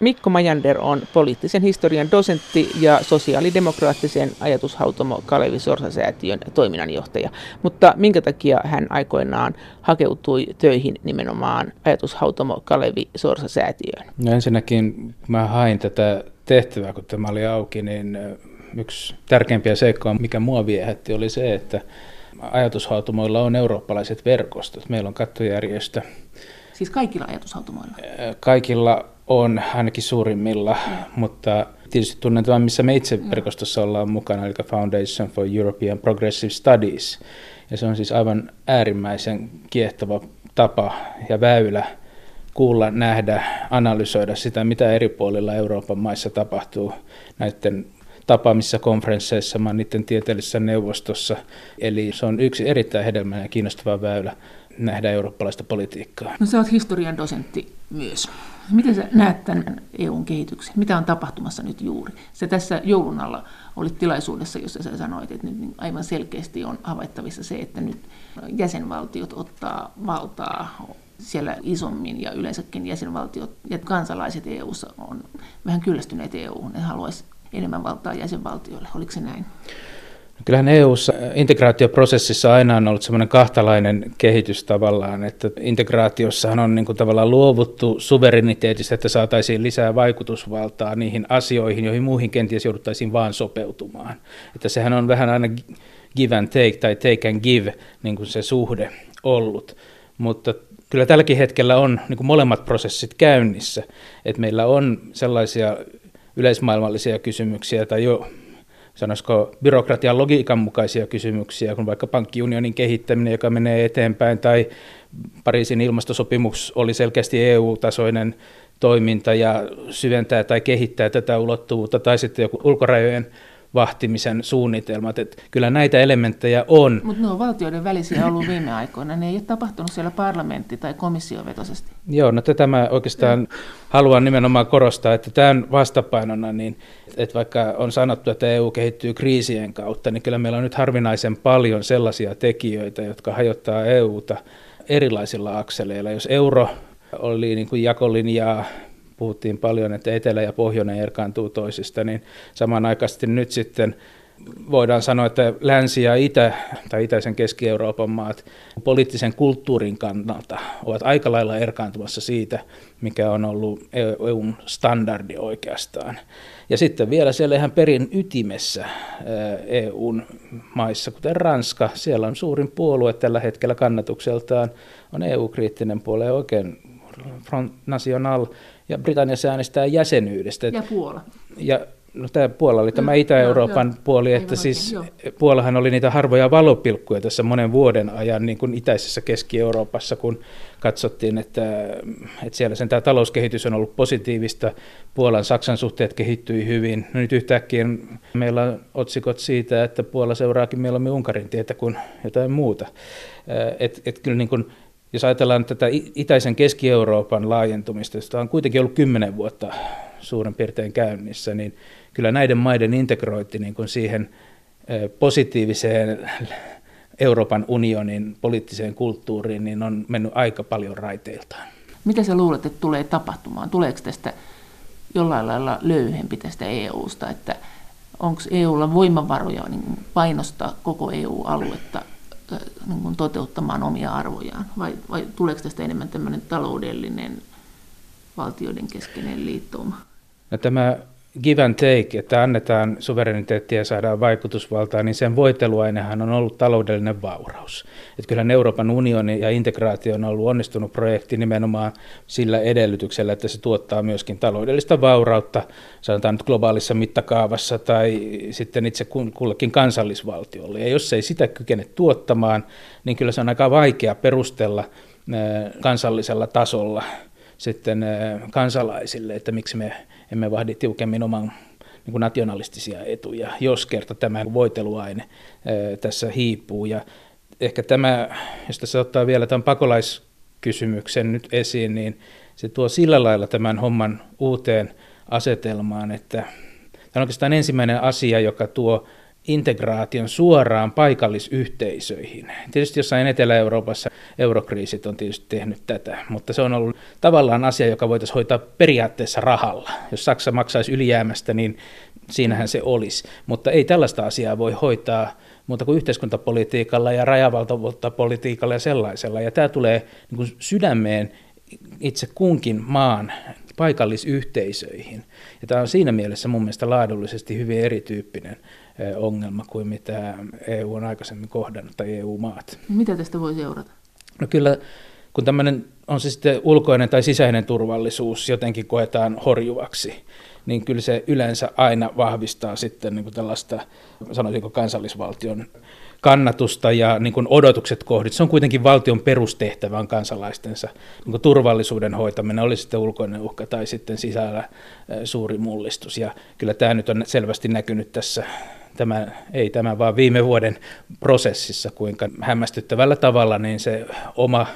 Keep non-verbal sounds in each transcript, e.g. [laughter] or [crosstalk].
Mikko Majander on poliittisen historian dosentti ja sosiaalidemokraattisen ajatushautomo Kalevi Sorsa-säätiön toiminnanjohtaja. Mutta minkä takia hän aikoinaan hakeutui töihin nimenomaan ajatushautomo Kalevi Sorsa-säätiöön? No ensinnäkin mä hain tätä tehtävää, kun tämä oli auki, niin yksi tärkeimpiä seikkoja, mikä mua viehätti, oli se, että ajatushautomoilla on eurooppalaiset verkostot. Meillä on kattojärjestö. Siis kaikilla ajatushautomoilla? Kaikilla on ainakin suurimmilla, mm. mutta tietysti tunnetaan, missä me itse verkostossa ollaan mukana, eli Foundation for European Progressive Studies. Ja se on siis aivan äärimmäisen kiehtova tapa ja väylä kuulla, nähdä, analysoida sitä, mitä eri puolilla Euroopan maissa tapahtuu näiden tapaamissa, konferensseissa, mä niiden tieteellisessä neuvostossa. Eli se on yksi erittäin hedelmällinen ja kiinnostava väylä nähdä eurooppalaista politiikkaa. No sä oot historian dosentti myös. Miten sä näet tämän EUn kehityksen? Mitä on tapahtumassa nyt juuri? Se tässä joulun alla oli tilaisuudessa, jossa sä sanoit, että nyt niin aivan selkeästi on havaittavissa se, että nyt jäsenvaltiot ottaa valtaa siellä isommin ja yleensäkin jäsenvaltiot ja kansalaiset EUssa on vähän kyllästyneet EU:hun, ne haluaisi enemmän valtaa jäsenvaltioille. Oliko se näin? Kyllähän EU-ssa integraatioprosessissa aina on ollut semmoinen kahtalainen kehitys tavallaan, että integraatiossahan on niin kuin tavallaan luovuttu suvereniteetista, että saataisiin lisää vaikutusvaltaa niihin asioihin, joihin muihin kenties jouduttaisiin vaan sopeutumaan. Että sehän on vähän aina give and take tai take and give niin kuin se suhde ollut. Mutta kyllä tälläkin hetkellä on niin kuin molemmat prosessit käynnissä, että meillä on sellaisia yleismaailmallisia kysymyksiä tai jo sanoisiko byrokratian logiikan mukaisia kysymyksiä, kun vaikka pankkiunionin kehittäminen, joka menee eteenpäin, tai Pariisin ilmastosopimus oli selkeästi EU-tasoinen toiminta ja syventää tai kehittää tätä ulottuvuutta, tai sitten joku ulkorajojen vahtimisen suunnitelmat. Että kyllä näitä elementtejä on. Mutta ne on valtioiden välisiä ollut viime aikoina. Ne ei ole tapahtunut siellä parlamentti- tai komissiovetoisesti. Joo, no tätä mä oikeastaan haluan nimenomaan korostaa, että tämän vastapainona, niin, että vaikka on sanottu, että EU kehittyy kriisien kautta, niin kyllä meillä on nyt harvinaisen paljon sellaisia tekijöitä, jotka hajottaa EUta erilaisilla akseleilla. Jos euro oli niin kuin jakolinjaa puhuttiin paljon, että etelä ja pohjoinen erkaantuu toisista, niin samanaikaisesti nyt sitten voidaan sanoa, että länsi ja itä tai itäisen Keski-Euroopan maat poliittisen kulttuurin kannalta ovat aika lailla erkaantumassa siitä, mikä on ollut EUn standardi oikeastaan. Ja sitten vielä siellä ihan perin ytimessä EUn maissa, kuten Ranska, siellä on suurin puolue tällä hetkellä kannatukseltaan, on EU-kriittinen puolue oikein Front National, ja Britanniassa äänestää jäsenyydestä. Ja Puola. Ja No, tämä Puola oli tämä Itä-Euroopan joo, puoli, että siis oikein, Puolahan oli niitä harvoja valopilkkuja tässä monen vuoden ajan niin kuin itäisessä Keski-Euroopassa, kun katsottiin, että, että siellä sen tämä talouskehitys on ollut positiivista, Puolan Saksan suhteet kehittyi hyvin. No nyt yhtäkkiä meillä on otsikot siitä, että Puola seuraakin mieluummin Unkarin tietä kuin jotain muuta. Et, et kyllä niin kuin jos ajatellaan tätä itäisen Keski-Euroopan laajentumista, josta on kuitenkin ollut kymmenen vuotta suurin piirtein käynnissä, niin kyllä näiden maiden integroitti niin kuin siihen positiiviseen Euroopan unionin poliittiseen kulttuuriin, niin on mennyt aika paljon raiteiltaan. Mitä sä luulet, että tulee tapahtumaan? Tuleeko tästä jollain lailla löyhempi tästä EUsta, että onko EUlla voimavaroja niin painostaa koko EU-aluetta niin kuin toteuttamaan omia arvojaan? Vai, vai tuleeko tästä enemmän tämmöinen taloudellinen valtioiden keskeinen liittouma? No tämä give and take, että annetaan suvereniteettia ja saadaan vaikutusvaltaa, niin sen voiteluainehan on ollut taloudellinen vauraus. Että kyllähän Euroopan unioni ja integraatio on ollut onnistunut projekti nimenomaan sillä edellytyksellä, että se tuottaa myöskin taloudellista vaurautta, sanotaan nyt globaalissa mittakaavassa tai sitten itse kullekin kansallisvaltiolle. Ja jos ei sitä kykene tuottamaan, niin kyllä se on aika vaikea perustella kansallisella tasolla sitten kansalaisille, että miksi me emme vahdi tiukemmin oman niin kuin nationalistisia etuja, jos kerta tämä voiteluaine tässä hiipuu. Ja ehkä tämä, jos tässä ottaa vielä tämän pakolaiskysymyksen nyt esiin, niin se tuo sillä lailla tämän homman uuteen asetelmaan, että tämä on oikeastaan ensimmäinen asia, joka tuo integraation suoraan paikallisyhteisöihin. Tietysti jossain Etelä-Euroopassa eurokriisit on tietysti tehnyt tätä, mutta se on ollut tavallaan asia, joka voitaisiin hoitaa periaatteessa rahalla. Jos Saksa maksaisi ylijäämästä, niin siinähän se olisi. Mutta ei tällaista asiaa voi hoitaa muuta kuin yhteiskuntapolitiikalla ja rajavaltapolitiikalla ja sellaisella. Ja tämä tulee niin kuin sydämeen itse kunkin maan paikallisyhteisöihin. Ja tämä on siinä mielessä mun mielestä laadullisesti hyvin erityyppinen ongelma kuin mitä EU on aikaisemmin kohdannut tai EU-maat. Mitä tästä voi seurata? No kyllä, kun tämmöinen on se sitten ulkoinen tai sisäinen turvallisuus jotenkin koetaan horjuvaksi, niin kyllä se yleensä aina vahvistaa sitten niin kuin tällaista, sanoisinko kansallisvaltion kannatusta ja niin kuin odotukset kohdit. Se on kuitenkin valtion perustehtävä on kansalaistensa niin kuin turvallisuuden hoitaminen, oli sitten ulkoinen uhka tai sitten sisällä suuri mullistus. Ja kyllä tämä nyt on selvästi näkynyt tässä tämä, ei tämä vaan viime vuoden prosessissa, kuinka hämmästyttävällä tavalla niin se oma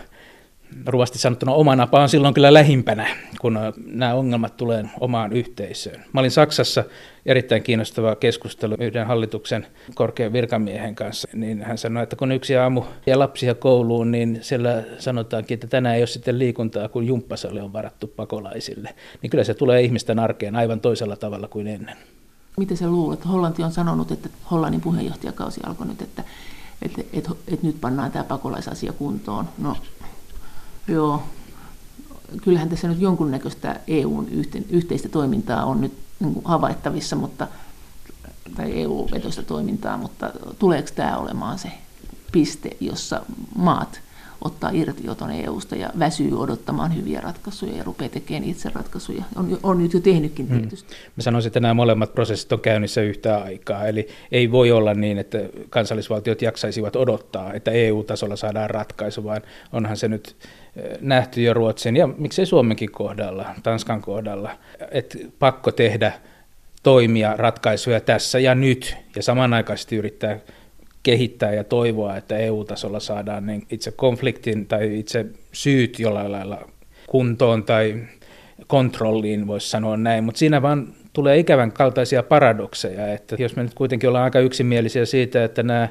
ruvasti sanottuna oma napa on silloin kyllä lähimpänä, kun nämä ongelmat tulee omaan yhteisöön. Mä olin Saksassa erittäin kiinnostava keskustelu yhden hallituksen korkean virkamiehen kanssa, niin hän sanoi, että kun yksi aamu ja lapsia kouluun, niin siellä sanotaankin, että tänään ei ole sitten liikuntaa, kun jumppasali on varattu pakolaisille. Niin kyllä se tulee ihmisten arkeen aivan toisella tavalla kuin ennen. Miten sä luulet? Hollanti on sanonut, että Hollannin puheenjohtajakausi alkoi nyt, että, että, että, että nyt pannaan tämä pakolaisasia kuntoon. No, joo, kyllähän tässä nyt jonkunnäköistä EUn yhteistä toimintaa on nyt niin havaittavissa, mutta, tai EU-vetoista toimintaa, mutta tuleeko tämä olemaan se piste, jossa maat ottaa irtioton EUsta ja väsyy odottamaan hyviä ratkaisuja ja rupeaa tekemään itse ratkaisuja. On, on nyt jo tehnytkin hmm. tietysti. Hmm. Mä sanoisin, että nämä molemmat prosessit on käynnissä yhtä aikaa. Eli ei voi olla niin, että kansallisvaltiot jaksaisivat odottaa, että EU-tasolla saadaan ratkaisu, vaan onhan se nyt eh, nähty jo Ruotsin ja miksei Suomenkin kohdalla, Tanskan kohdalla, että pakko tehdä toimia, ratkaisuja tässä ja nyt ja samanaikaisesti yrittää kehittää ja toivoa, että EU-tasolla saadaan niin itse konfliktin tai itse syyt jollain lailla kuntoon tai kontrolliin, voisi sanoa näin, mutta siinä vaan tulee ikävän kaltaisia paradokseja, että jos me nyt kuitenkin ollaan aika yksimielisiä siitä, että nämä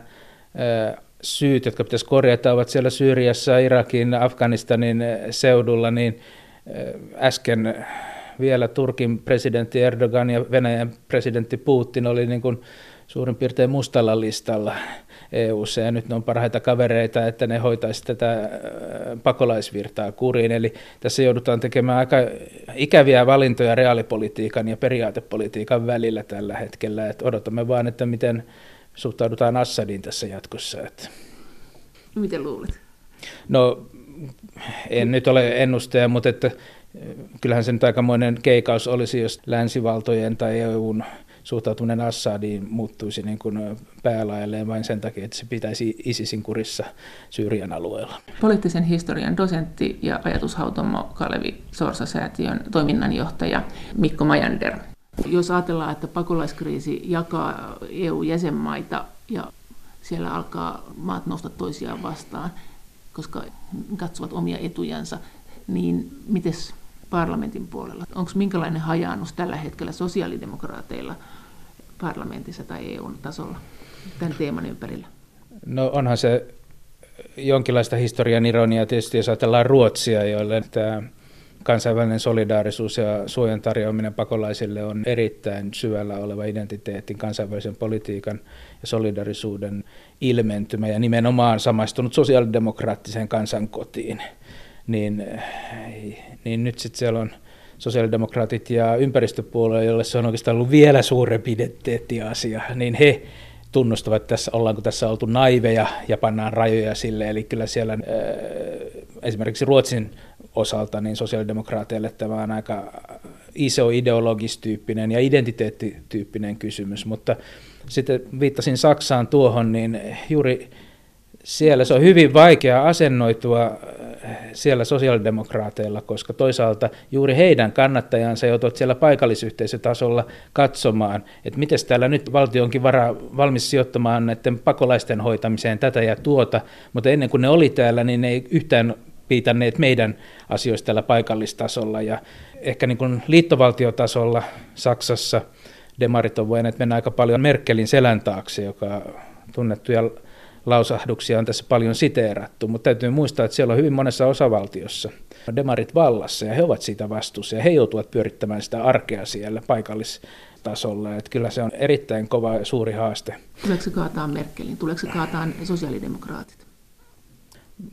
syyt, jotka pitäisi korjata, ovat siellä Syyriassa, Irakin, Afganistanin seudulla, niin äsken vielä Turkin presidentti Erdogan ja Venäjän presidentti Putin oli niin kuin suurin piirtein mustalla listalla EU:ssa ja nyt ne on parhaita kavereita, että ne hoitaisi tätä pakolaisvirtaa kuriin. Eli tässä joudutaan tekemään aika ikäviä valintoja reaalipolitiikan ja periaatepolitiikan välillä tällä hetkellä. Että odotamme vaan, että miten suhtaudutaan Assadiin tässä jatkossa. Että. Miten luulet? No, en nyt ole ennustaja, mutta että kyllähän se nyt aikamoinen keikaus olisi, jos länsivaltojen tai EUn suhtautuminen Assadiin muuttuisi niin kuin päälaelleen vain sen takia, että se pitäisi ISISin kurissa Syyrian alueella. Poliittisen historian dosentti ja ajatushautomo Kalevi Sorsa-säätiön toiminnanjohtaja Mikko Majander. Jos ajatellaan, että pakolaiskriisi jakaa EU-jäsenmaita ja siellä alkaa maat nostaa toisiaan vastaan, koska katsovat omia etujansa, niin miten parlamentin puolella? Onko minkälainen hajaannus tällä hetkellä sosiaalidemokraateilla parlamentissa tai EU-tasolla tämän teeman ympärillä? No onhan se jonkinlaista historian ironiaa tietysti, jos ajatellaan Ruotsia, joille tämä kansainvälinen solidaarisuus ja suojan tarjoaminen pakolaisille on erittäin syvällä oleva identiteetin kansainvälisen politiikan ja solidaarisuuden ilmentymä ja nimenomaan samaistunut sosiaalidemokraattiseen kansankotiin, niin, niin nyt sitten siellä on sosiaalidemokraatit ja ympäristöpuolue, jolle se on oikeastaan ollut vielä suurempi identiteettiasia, niin he tunnustavat, että tässä ollaanko tässä oltu naiveja ja pannaan rajoja sille. Eli kyllä siellä esimerkiksi Ruotsin osalta niin sosiaalidemokraateille tämä on aika iso ideologistyyppinen ja identiteettityyppinen kysymys, mutta sitten viittasin Saksaan tuohon, niin juuri siellä se on hyvin vaikea asennoitua siellä sosiaalidemokraateilla, koska toisaalta juuri heidän kannattajansa joutuvat siellä paikallisyhteisötasolla katsomaan, että miten täällä nyt valtio onkin vara, valmis sijoittamaan näiden pakolaisten hoitamiseen tätä ja tuota, mutta ennen kuin ne oli täällä, niin ne ei yhtään piitanneet meidän asioista täällä paikallistasolla. Ja ehkä niin kuin liittovaltiotasolla Saksassa demarit on voineet mennä aika paljon Merkelin selän taakse, joka tunnettuja lausahduksia on tässä paljon siteerattu, mutta täytyy muistaa, että siellä on hyvin monessa osavaltiossa demarit vallassa ja he ovat siitä vastuussa ja he joutuvat pyörittämään sitä arkea siellä paikallistasolla. Että kyllä se on erittäin kova ja suuri haaste. Tuleeko se kaataa Merkelin? Tuleeko se kaataa sosiaalidemokraatit?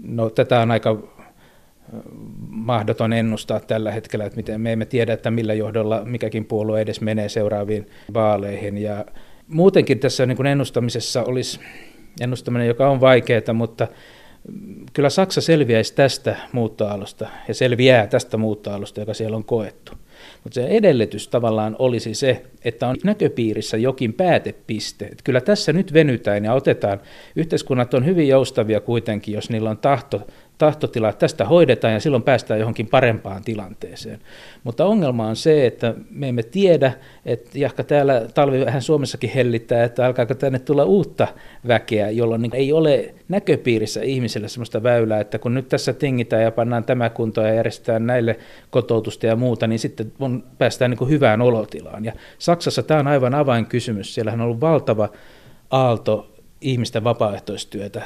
No tätä on aika mahdoton ennustaa tällä hetkellä, että miten me emme tiedä, että millä johdolla mikäkin puolue edes menee seuraaviin vaaleihin. Ja muutenkin tässä niin kuin ennustamisessa olisi ennustaminen, joka on vaikeaa, mutta kyllä Saksa selviäisi tästä muuttoalusta ja selviää tästä muuttoalusta, joka siellä on koettu. Mutta se edellytys tavallaan olisi se, että on näköpiirissä jokin päätepiste. Että kyllä tässä nyt venytään ja otetaan, yhteiskunnat on hyvin joustavia kuitenkin, jos niillä on tahto tahtotila, että tästä hoidetaan ja silloin päästään johonkin parempaan tilanteeseen. Mutta ongelma on se, että me emme tiedä, että jahka täällä talvi vähän Suomessakin hellittää, että alkaako tänne tulla uutta väkeä, jolloin niin ei ole näköpiirissä ihmisille sellaista väylää, että kun nyt tässä tingitään ja pannaan tämä kuntoon ja järjestetään näille kotoutusta ja muuta, niin sitten on, päästään niin hyvään olotilaan. Ja Saksassa tämä on aivan avainkysymys. Siellähän on ollut valtava aalto ihmisten vapaaehtoistyötä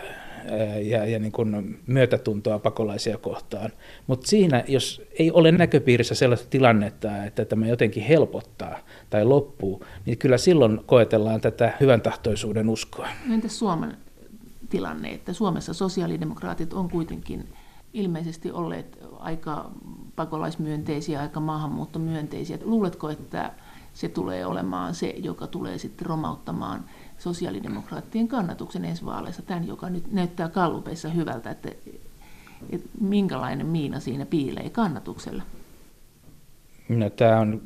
ja, ja niin kuin myötätuntoa pakolaisia kohtaan. Mutta siinä, jos ei ole näköpiirissä sellaista tilannetta, että tämä jotenkin helpottaa tai loppuu, niin kyllä silloin koetellaan tätä hyvän tahtoisuuden uskoa. Entä Suomen tilanne, että Suomessa sosiaalidemokraatit on kuitenkin ilmeisesti olleet aika pakolaismyönteisiä, aika maahanmuuttomyönteisiä. Luuletko, että se tulee olemaan se, joka tulee sitten romauttamaan sosiaalidemokraattien kannatuksen ensi vaaleissa, tämän, joka nyt näyttää kallupeissa hyvältä, että, että minkälainen miina siinä piilee kannatuksella? No, tämä on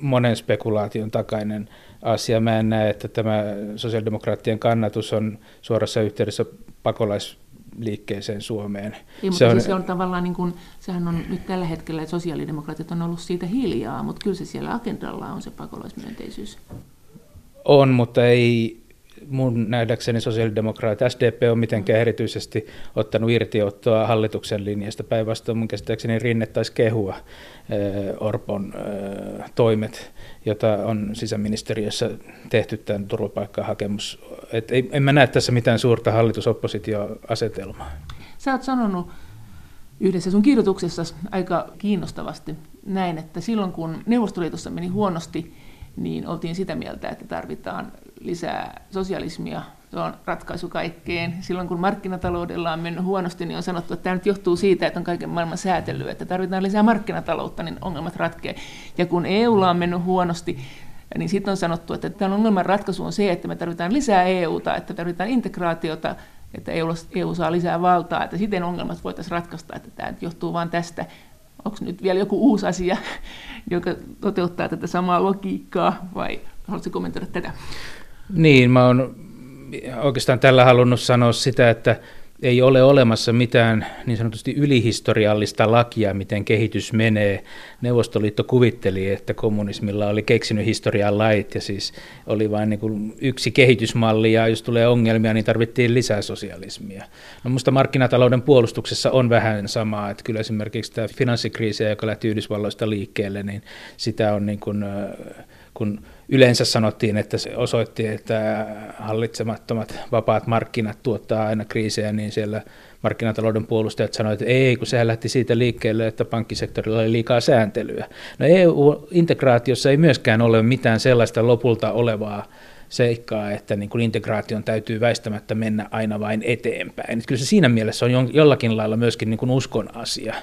monen spekulaation takainen asia. Mä en näe, että tämä sosiaalidemokraattien kannatus on suorassa yhteydessä pakolaisliikkeeseen Suomeen. Ei, se, on, siis se on tavallaan niin kuin, sehän on nyt tällä hetkellä, että sosiaalidemokraatit on ollut siitä hiljaa, mutta kyllä se siellä agendalla on se pakolaismyönteisyys. On, mutta ei mun nähdäkseni sosiaalidemokraatit, SDP on mitenkään erityisesti ottanut irtiottoa hallituksen linjasta. Päinvastoin mun käsittääkseni Rinne taisi kehua Orpon toimet, jota on sisäministeriössä tehty tämän turvapaikkahakemus. Et ei, en mä näe tässä mitään suurta hallitusoppositioasetelmaa. Sä oot sanonut yhdessä sun kirjoituksessa aika kiinnostavasti näin, että silloin kun Neuvostoliitossa meni huonosti, niin oltiin sitä mieltä, että tarvitaan lisää sosialismia. Se on ratkaisu kaikkeen. Silloin kun markkinataloudella on mennyt huonosti, niin on sanottu, että tämä nyt johtuu siitä, että on kaiken maailman säätelyä, että tarvitaan lisää markkinataloutta, niin ongelmat ratkee. Ja kun EUlla on mennyt huonosti, niin sitten on sanottu, että tämän ongelman ratkaisu on se, että me tarvitaan lisää EUta, että tarvitaan integraatiota, että EU, EU saa lisää valtaa, että siten ongelmat voitaisiin ratkaista, että tämä johtuu vain tästä. Onko nyt vielä joku uusi asia, [laughs] joka toteuttaa tätä samaa logiikkaa, vai haluatko kommentoida tätä? Niin, mä oon oikeastaan tällä halunnut sanoa sitä, että ei ole olemassa mitään niin sanotusti ylihistoriallista lakia, miten kehitys menee. Neuvostoliitto kuvitteli, että kommunismilla oli keksinyt historian lait ja siis oli vain niin kuin yksi kehitysmalli ja jos tulee ongelmia, niin tarvittiin lisää sosialismia. No musta markkinatalouden puolustuksessa on vähän samaa, että kyllä esimerkiksi tämä finanssikriisi, joka lähti Yhdysvalloista liikkeelle, niin sitä on niin kuin, kun yleensä sanottiin, että se osoitti, että hallitsemattomat vapaat markkinat tuottaa aina kriisejä, niin siellä markkinatalouden puolustajat sanoivat, että ei, kun sehän lähti siitä liikkeelle, että pankkisektorilla oli liikaa sääntelyä. No EU-integraatiossa ei myöskään ole mitään sellaista lopulta olevaa seikkaa, että niin kuin integraation täytyy väistämättä mennä aina vain eteenpäin. Että kyllä se siinä mielessä on jollakin lailla myöskin niin kuin uskon asia,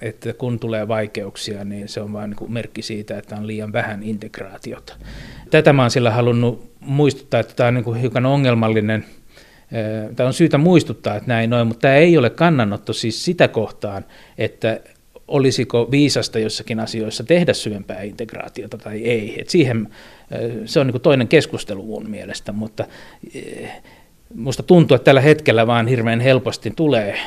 että kun tulee vaikeuksia, niin se on vain niin kuin merkki siitä, että on liian vähän integraatiota. Tätä mä olen sillä halunnut muistuttaa, että tämä on niin kuin hiukan ongelmallinen Tämä on syytä muistuttaa, että näin noin, mutta tämä ei ole kannanotto siis sitä kohtaan, että olisiko viisasta jossakin asioissa tehdä syvempää integraatiota tai ei. Et siihen, se on niin toinen keskustelu mun mielestä, mutta minusta tuntuu, että tällä hetkellä vaan hirveän helposti tulee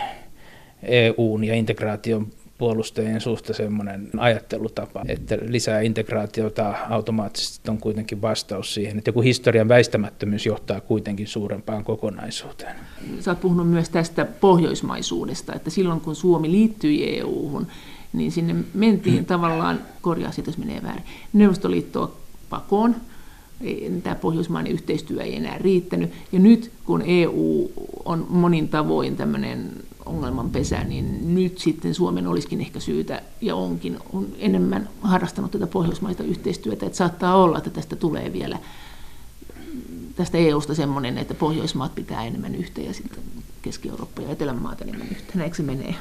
EUn ja integraation puolustajien suhteen semmoinen ajattelutapa, että lisää integraatiota automaattisesti on kuitenkin vastaus siihen, että joku historian väistämättömyys johtaa kuitenkin suurempaan kokonaisuuteen. Sä oot puhunut myös tästä pohjoismaisuudesta, että silloin kun Suomi liittyi EU-hun, niin sinne mentiin [clears throat] tavallaan, korjaa jos menee väärin, Neuvostoliittoa pakoon, tämä pohjoismainen yhteistyö ei enää riittänyt. Ja nyt kun EU on monin tavoin tämmöinen ongelman pesä, niin nyt sitten Suomen olisikin ehkä syytä ja onkin on enemmän harrastanut tätä pohjoismaista yhteistyötä, että saattaa olla, että tästä tulee vielä tästä EUsta semmoinen, että Pohjoismaat pitää enemmän yhteen ja sitten Keski-Eurooppa ja Etelänmaat enemmän yhteen. Näenkö se menee?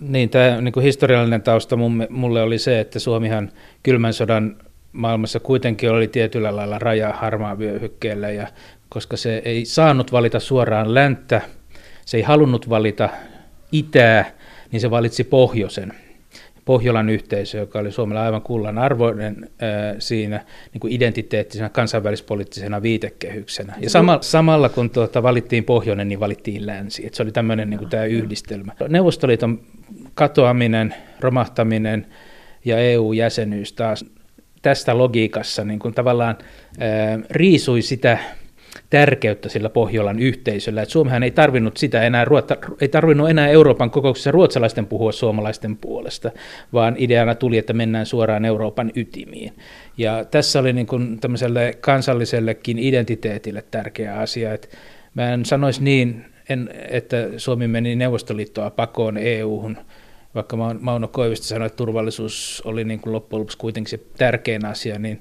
Niin, tämä niin kuin historiallinen tausta mulle oli se, että Suomihan kylmän sodan maailmassa kuitenkin oli tietyllä lailla raja harmaa vyöhykkeellä, ja koska se ei saanut valita suoraan länttä, se ei halunnut valita itää, niin se valitsi pohjoisen. Pohjolan yhteisö, joka oli Suomella aivan kullan arvoinen ää, siinä niin kuin identiteettisenä kansainvälispoliittisena viitekehyksenä. Ja sama, samalla kun tuota, valittiin pohjoinen, niin valittiin länsi. Et se oli tämmöinen niin tämä yhdistelmä. Neuvostoliiton katoaminen, romahtaminen ja EU-jäsenyys taas tästä logiikassa niin kuin tavallaan ää, riisui sitä tärkeyttä sillä Pohjolan yhteisöllä. Et Suomihan ei tarvinnut sitä enää, ei tarvinnut enää Euroopan kokouksessa ruotsalaisten puhua suomalaisten puolesta, vaan ideana tuli, että mennään suoraan Euroopan ytimiin. Ja tässä oli niin kuin tämmöiselle kansallisellekin identiteetille tärkeä asia, että mä en sanoisi niin, en, että Suomi meni Neuvostoliittoa pakoon EU-hun, vaikka Mauno Koivisto sanoi, että turvallisuus oli niin kuin loppujen lopuksi kuitenkin se tärkein asia, niin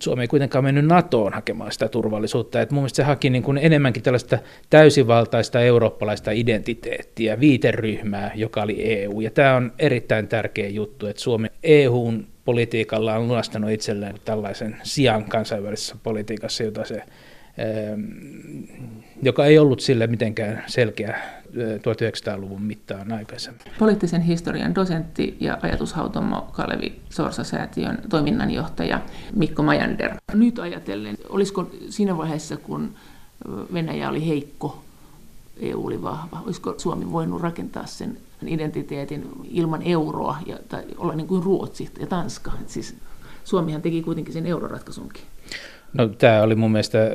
Suomi ei kuitenkaan mennyt NATOon hakemaan sitä turvallisuutta. Et mun mielestä se haki niin kuin enemmänkin tällaista täysivaltaista eurooppalaista identiteettiä, viiteryhmää, joka oli EU. Ja tämä on erittäin tärkeä juttu, että Suomi EUn politiikalla on lunastanut itselleen tällaisen sijan kansainvälisessä politiikassa, jota se joka ei ollut sille mitenkään selkeä 1900-luvun mittaan aikaisemmin. Poliittisen historian dosentti ja ajatushautomo Kalevi Sorsa-säätiön toiminnanjohtaja Mikko Majander. Nyt ajatellen, olisiko siinä vaiheessa, kun Venäjä oli heikko, EU oli vahva, olisiko Suomi voinut rakentaa sen identiteetin ilman euroa ja, tai olla niin kuin Ruotsi ja Tanska? Et siis Suomihan teki kuitenkin sen euroratkaisunkin. No tämä oli mun mielestä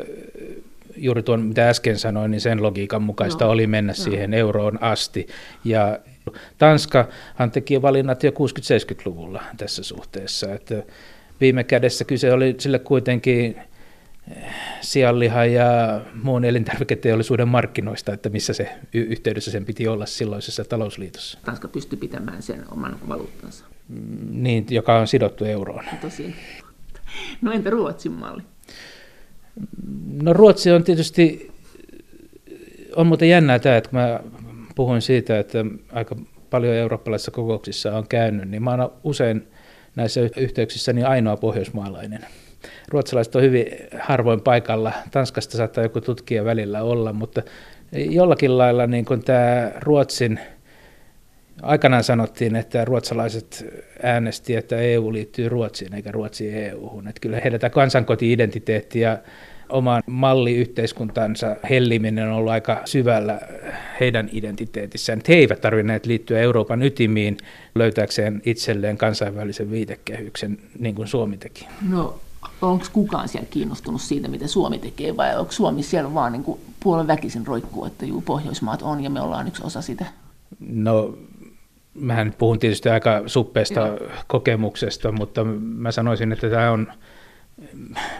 juuri tuon, mitä äsken sanoin, niin sen logiikan mukaista no. oli mennä no. siihen euroon asti. Ja Tanskahan teki valinnat jo 60-70-luvulla tässä suhteessa. Että viime kädessä kyse oli sille kuitenkin eh, sianliha ja muun elintarviketeollisuuden markkinoista, että missä se yhteydessä sen piti olla silloisessa talousliitossa. Tanska pystyi pitämään sen oman valuuttansa. Mm, niin, joka on sidottu euroon. Tosin. No entä Ruotsin malli? No Ruotsi on tietysti, on muuten jännää tämä, että kun mä puhuin siitä, että aika paljon eurooppalaisissa kokouksissa on käynyt, niin mä oon usein näissä yhteyksissä niin ainoa pohjoismaalainen. Ruotsalaiset on hyvin harvoin paikalla. Tanskasta saattaa joku tutkija välillä olla, mutta jollakin lailla niin kuin tämä Ruotsin, aikanaan sanottiin, että ruotsalaiset äänesti, että EU liittyy Ruotsiin eikä Ruotsi EU-hun. Että kyllä heidän tämä kansankoti-identiteetti ja oman malliyhteiskuntansa helliminen on ollut aika syvällä heidän identiteetissään. He eivät tarvinneet liittyä Euroopan ytimiin löytääkseen itselleen kansainvälisen viitekehyksen, niin kuin Suomi teki. No, onko kukaan siellä kiinnostunut siitä, mitä Suomi tekee, vai onko Suomi siellä vaan niin kuin puolen väkisin roikkuu, että juu, Pohjoismaat on ja me ollaan yksi osa sitä? No, mähän puhun tietysti aika suppeesta Joo. kokemuksesta, mutta mä sanoisin, että tämä on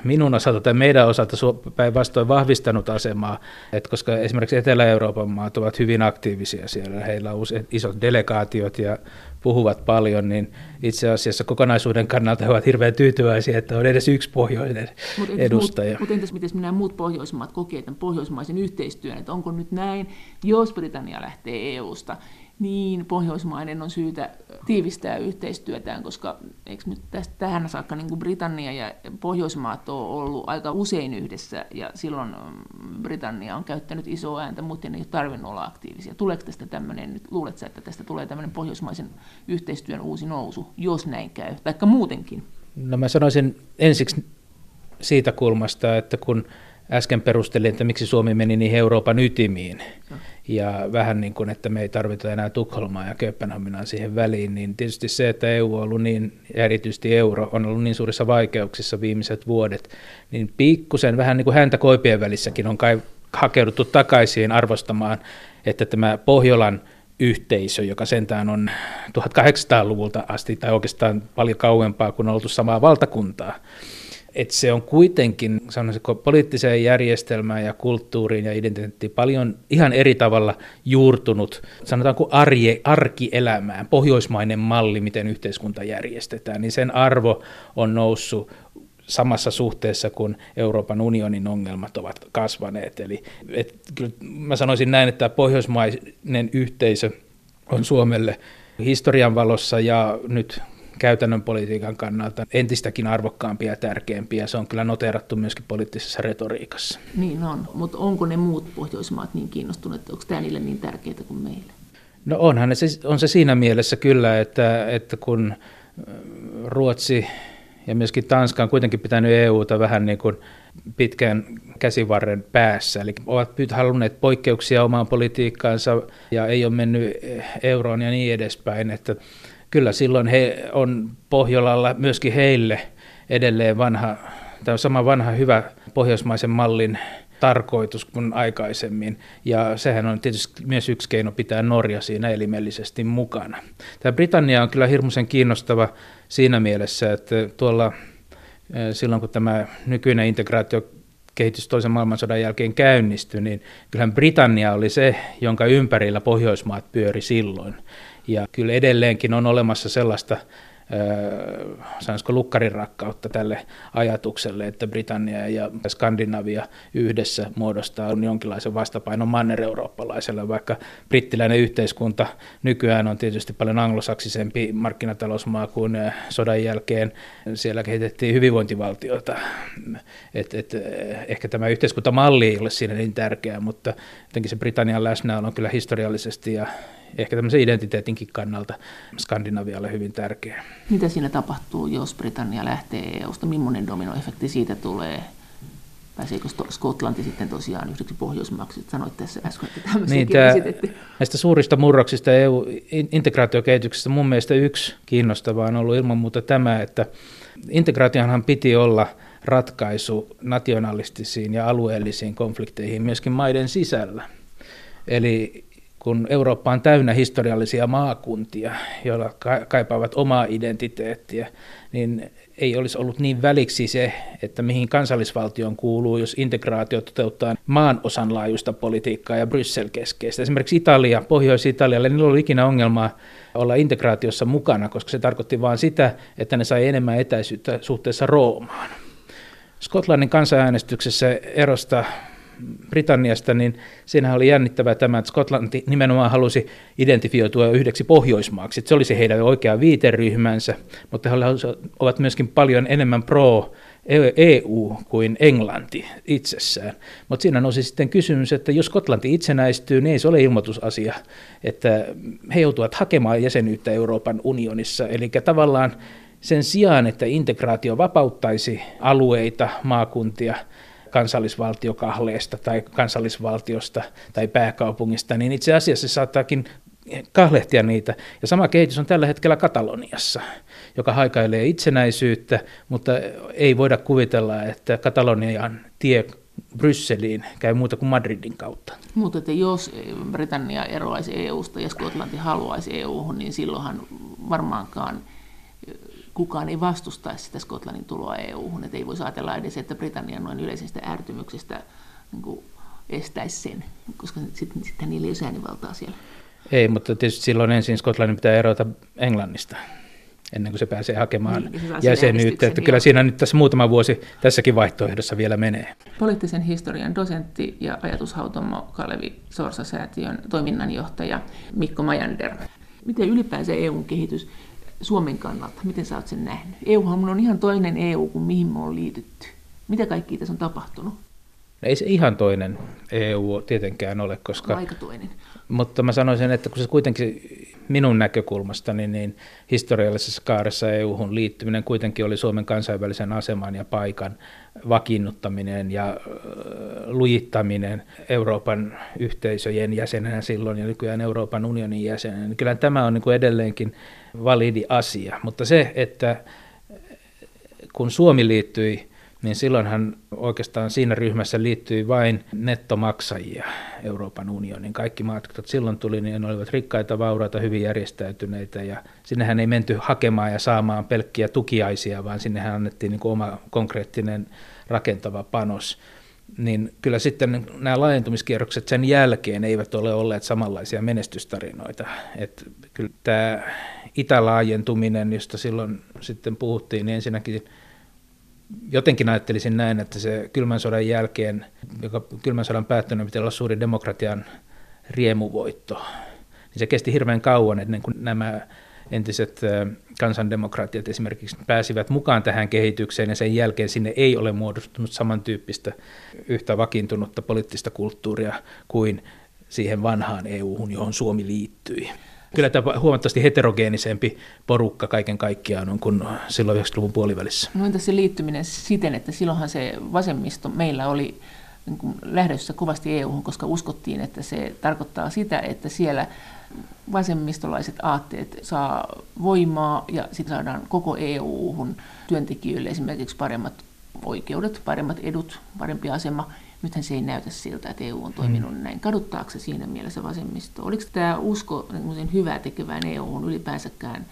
minun osalta tai meidän osalta päinvastoin vahvistanut asemaa, että koska esimerkiksi Etelä-Euroopan maat ovat hyvin aktiivisia siellä, heillä on usein isot delegaatiot ja puhuvat paljon, niin itse asiassa kokonaisuuden kannalta he ovat hirveän tyytyväisiä, että on edes yksi pohjoinen mut edustaja. Mutta entäs miten nämä muut pohjoismaat kokee tämän pohjoismaisen yhteistyön, että onko nyt näin, jos Britannia lähtee EU-sta, niin Pohjoismaiden on syytä tiivistää yhteistyötään, koska eikö nyt tästä tähän saakka niin kuin Britannia ja Pohjoismaat on ollut aika usein yhdessä, ja silloin mm, Britannia on käyttänyt isoa ääntä, mutta ei ole tarvinnut olla aktiivisia. Tuleeko tästä tämmöinen, nyt luuletko että tästä tulee tämmöinen pohjoismaisen yhteistyön uusi nousu, jos näin käy, taikka muutenkin? No mä sanoisin ensiksi siitä kulmasta, että kun äsken perustelin, että miksi Suomi meni niin Euroopan ytimiin, ja vähän niin kuin, että me ei tarvita enää Tukholmaa ja Kööpenhaminaa siihen väliin, niin tietysti se, että EU on ollut niin, ja erityisesti euro, on ollut niin suurissa vaikeuksissa viimeiset vuodet, niin pikkusen vähän niin kuin häntä koipien välissäkin on kai hakeuduttu takaisin arvostamaan, että tämä Pohjolan yhteisö, joka sentään on 1800-luvulta asti, tai oikeastaan paljon kauempaa kuin on oltu samaa valtakuntaa, että se on kuitenkin sanoisiko, poliittiseen järjestelmään ja kulttuuriin ja identiteettiin paljon ihan eri tavalla juurtunut, sanotaanko arje, arkielämään, pohjoismainen malli, miten yhteiskunta järjestetään, niin sen arvo on noussut samassa suhteessa kuin Euroopan unionin ongelmat ovat kasvaneet. Eli et, kyllä mä sanoisin näin, että pohjoismainen yhteisö on Suomelle historian valossa ja nyt käytännön politiikan kannalta entistäkin arvokkaampia ja tärkeämpiä. Se on kyllä noteerattu myöskin poliittisessa retoriikassa. Niin on, mutta onko ne muut Pohjoismaat niin kiinnostuneet, onko tämä niille niin tärkeää kuin meille? No onhan ne, on se siinä mielessä kyllä, että, että kun Ruotsi ja myöskin Tanska on kuitenkin pitänyt EUta vähän niin kuin pitkän käsivarren päässä. Eli ovat halunneet poikkeuksia omaan politiikkaansa ja ei ole mennyt euroon ja niin edespäin. Että kyllä silloin he on Pohjolalla myöskin heille edelleen vanha, tämä sama vanha hyvä pohjoismaisen mallin tarkoitus kuin aikaisemmin. Ja sehän on tietysti myös yksi keino pitää Norja siinä elimellisesti mukana. Tämä Britannia on kyllä hirmuisen kiinnostava siinä mielessä, että tuolla silloin kun tämä nykyinen integraatio kehitys toisen maailmansodan jälkeen käynnistyi, niin kyllähän Britannia oli se, jonka ympärillä Pohjoismaat pyöri silloin. Ja kyllä edelleenkin on olemassa sellaista sanoisiko lukkarin rakkautta tälle ajatukselle, että Britannia ja Skandinavia yhdessä muodostaa jonkinlaisen vastapainon manner-eurooppalaiselle, vaikka brittiläinen yhteiskunta nykyään on tietysti paljon anglosaksisempi markkinatalousmaa kuin sodan jälkeen. Siellä kehitettiin hyvinvointivaltiota. Et, et, ehkä tämä yhteiskuntamalli ei ole siinä niin tärkeä, mutta jotenkin se Britannian läsnäolo on kyllä historiallisesti ja ehkä tämmöisen identiteetinkin kannalta Skandinavialle hyvin tärkeä. Mitä siinä tapahtuu, jos Britannia lähtee EUsta? Millainen dominoefekti siitä tulee? Pääseekö Skotlanti sitten tosiaan yhdeksi pohjoismaaksi? Sanoit tässä äsken, että niin, tämä, Näistä suurista murroksista EU-integraatiokehityksestä mun mielestä yksi kiinnostava on ollut ilman muuta tämä, että integraatiohan piti olla ratkaisu nationalistisiin ja alueellisiin konflikteihin myöskin maiden sisällä. Eli kun Eurooppa on täynnä historiallisia maakuntia, joilla kaipaavat omaa identiteettiä, niin ei olisi ollut niin väliksi se, että mihin kansallisvaltioon kuuluu, jos integraatio toteuttaa maan osan laajuista politiikkaa ja Bryssel-keskeistä. Esimerkiksi Italia, Pohjois-Italialle, niillä oli ikinä ongelmaa olla integraatiossa mukana, koska se tarkoitti vain sitä, että ne sai enemmän etäisyyttä suhteessa Roomaan. Skotlannin kansanäänestyksessä erosta Britanniasta, niin siinähän oli jännittävää tämä, että Skotlanti nimenomaan halusi identifioitua yhdeksi Pohjoismaaksi. Että se olisi heidän oikea viiteryhmänsä, mutta he ovat myöskin paljon enemmän pro EU kuin Englanti itsessään. Mutta siinä nousi sitten kysymys, että jos Skotlanti itsenäistyy, niin ei se ole ilmoitusasia, että he joutuvat hakemaan jäsenyyttä Euroopan unionissa. Eli tavallaan sen sijaan, että integraatio vapauttaisi alueita, maakuntia, kansallisvaltiokahleesta tai kansallisvaltiosta tai pääkaupungista, niin itse asiassa se saattaakin kahlehtia niitä. Ja sama kehitys on tällä hetkellä Kataloniassa, joka haikailee itsenäisyyttä, mutta ei voida kuvitella, että Katalonian tie Brysseliin käy muuta kuin Madridin kautta. Mutta että jos Britannia eroaisi EU-sta ja Skotlanti haluaisi EU-hun, niin silloinhan varmaankaan kukaan ei vastustaisi sitä Skotlannin tuloa EU-hun. Että ei voisi ajatella edes, että Britannian noin yleisestä ärtymyksestä niin kuin estäisi sen, koska sitten sit niillä ei ole säänivaltaa siellä. Ei, mutta tietysti silloin ensin Skotlannin pitää erota Englannista ennen kuin se pääsee hakemaan niin, se jäsenyyttä. Että kyllä siinä nyt tässä muutama vuosi tässäkin vaihtoehdossa vielä menee. Poliittisen historian dosentti ja ajatushautomo Kalevi Sorsa-säätiön toiminnanjohtaja Mikko Majander. Miten ylipäänsä EUn kehitys Suomen kannalta? Miten sä oot sen nähnyt? EUhan on ihan toinen EU kuin mihin me on liitytty. Mitä kaikki tässä on tapahtunut? Ei se ihan toinen EU tietenkään ole, koska... Aika toinen. Mutta mä sanoisin, että kun se kuitenkin minun näkökulmastani, niin historiallisessa kaaressa EU-hun liittyminen kuitenkin oli Suomen kansainvälisen aseman ja paikan vakiinnuttaminen ja lujittaminen Euroopan yhteisöjen jäsenenä silloin ja nykyään Euroopan unionin jäsenenä. Kyllä tämä on niin kuin edelleenkin validi asia, mutta se, että kun Suomi liittyi niin silloinhan oikeastaan siinä ryhmässä liittyi vain nettomaksajia Euroopan unionin. Kaikki maat, jotka silloin tuli, niin ne olivat rikkaita, vauraita, hyvin järjestäytyneitä. Ja sinnehän ei menty hakemaan ja saamaan pelkkiä tukiaisia, vaan sinnehän annettiin niin oma konkreettinen rakentava panos niin kyllä sitten nämä laajentumiskierrokset sen jälkeen eivät ole olleet samanlaisia menestystarinoita. Että kyllä tämä itälaajentuminen, josta silloin sitten puhuttiin, niin ensinnäkin jotenkin ajattelisin näin, että se kylmän sodan jälkeen, joka kylmän sodan päättyneen pitää olla suuri demokratian riemuvoitto, niin se kesti hirveän kauan ennen kuin nämä entiset kansandemokratiat esimerkiksi pääsivät mukaan tähän kehitykseen ja sen jälkeen sinne ei ole muodostunut samantyyppistä yhtä vakiintunutta poliittista kulttuuria kuin siihen vanhaan EU-hun, johon Suomi liittyi. Kyllä tämä huomattavasti heterogeenisempi porukka kaiken kaikkiaan on kuin silloin 90-luvun puolivälissä. No entä se liittyminen siten, että silloinhan se vasemmisto meillä oli niin lähdössä kovasti EU-hun, koska uskottiin, että se tarkoittaa sitä, että siellä vasemmistolaiset aatteet saa voimaa ja sitten saadaan koko EU-hun työntekijöille esimerkiksi paremmat oikeudet, paremmat edut, parempi asema. Nythän se ei näytä siltä, että EU on toiminut mm. näin. Kaduttaako se siinä mielessä vasemmisto? Oliko tämä usko hyvää tekevään EU-hun ylipäänsäkään,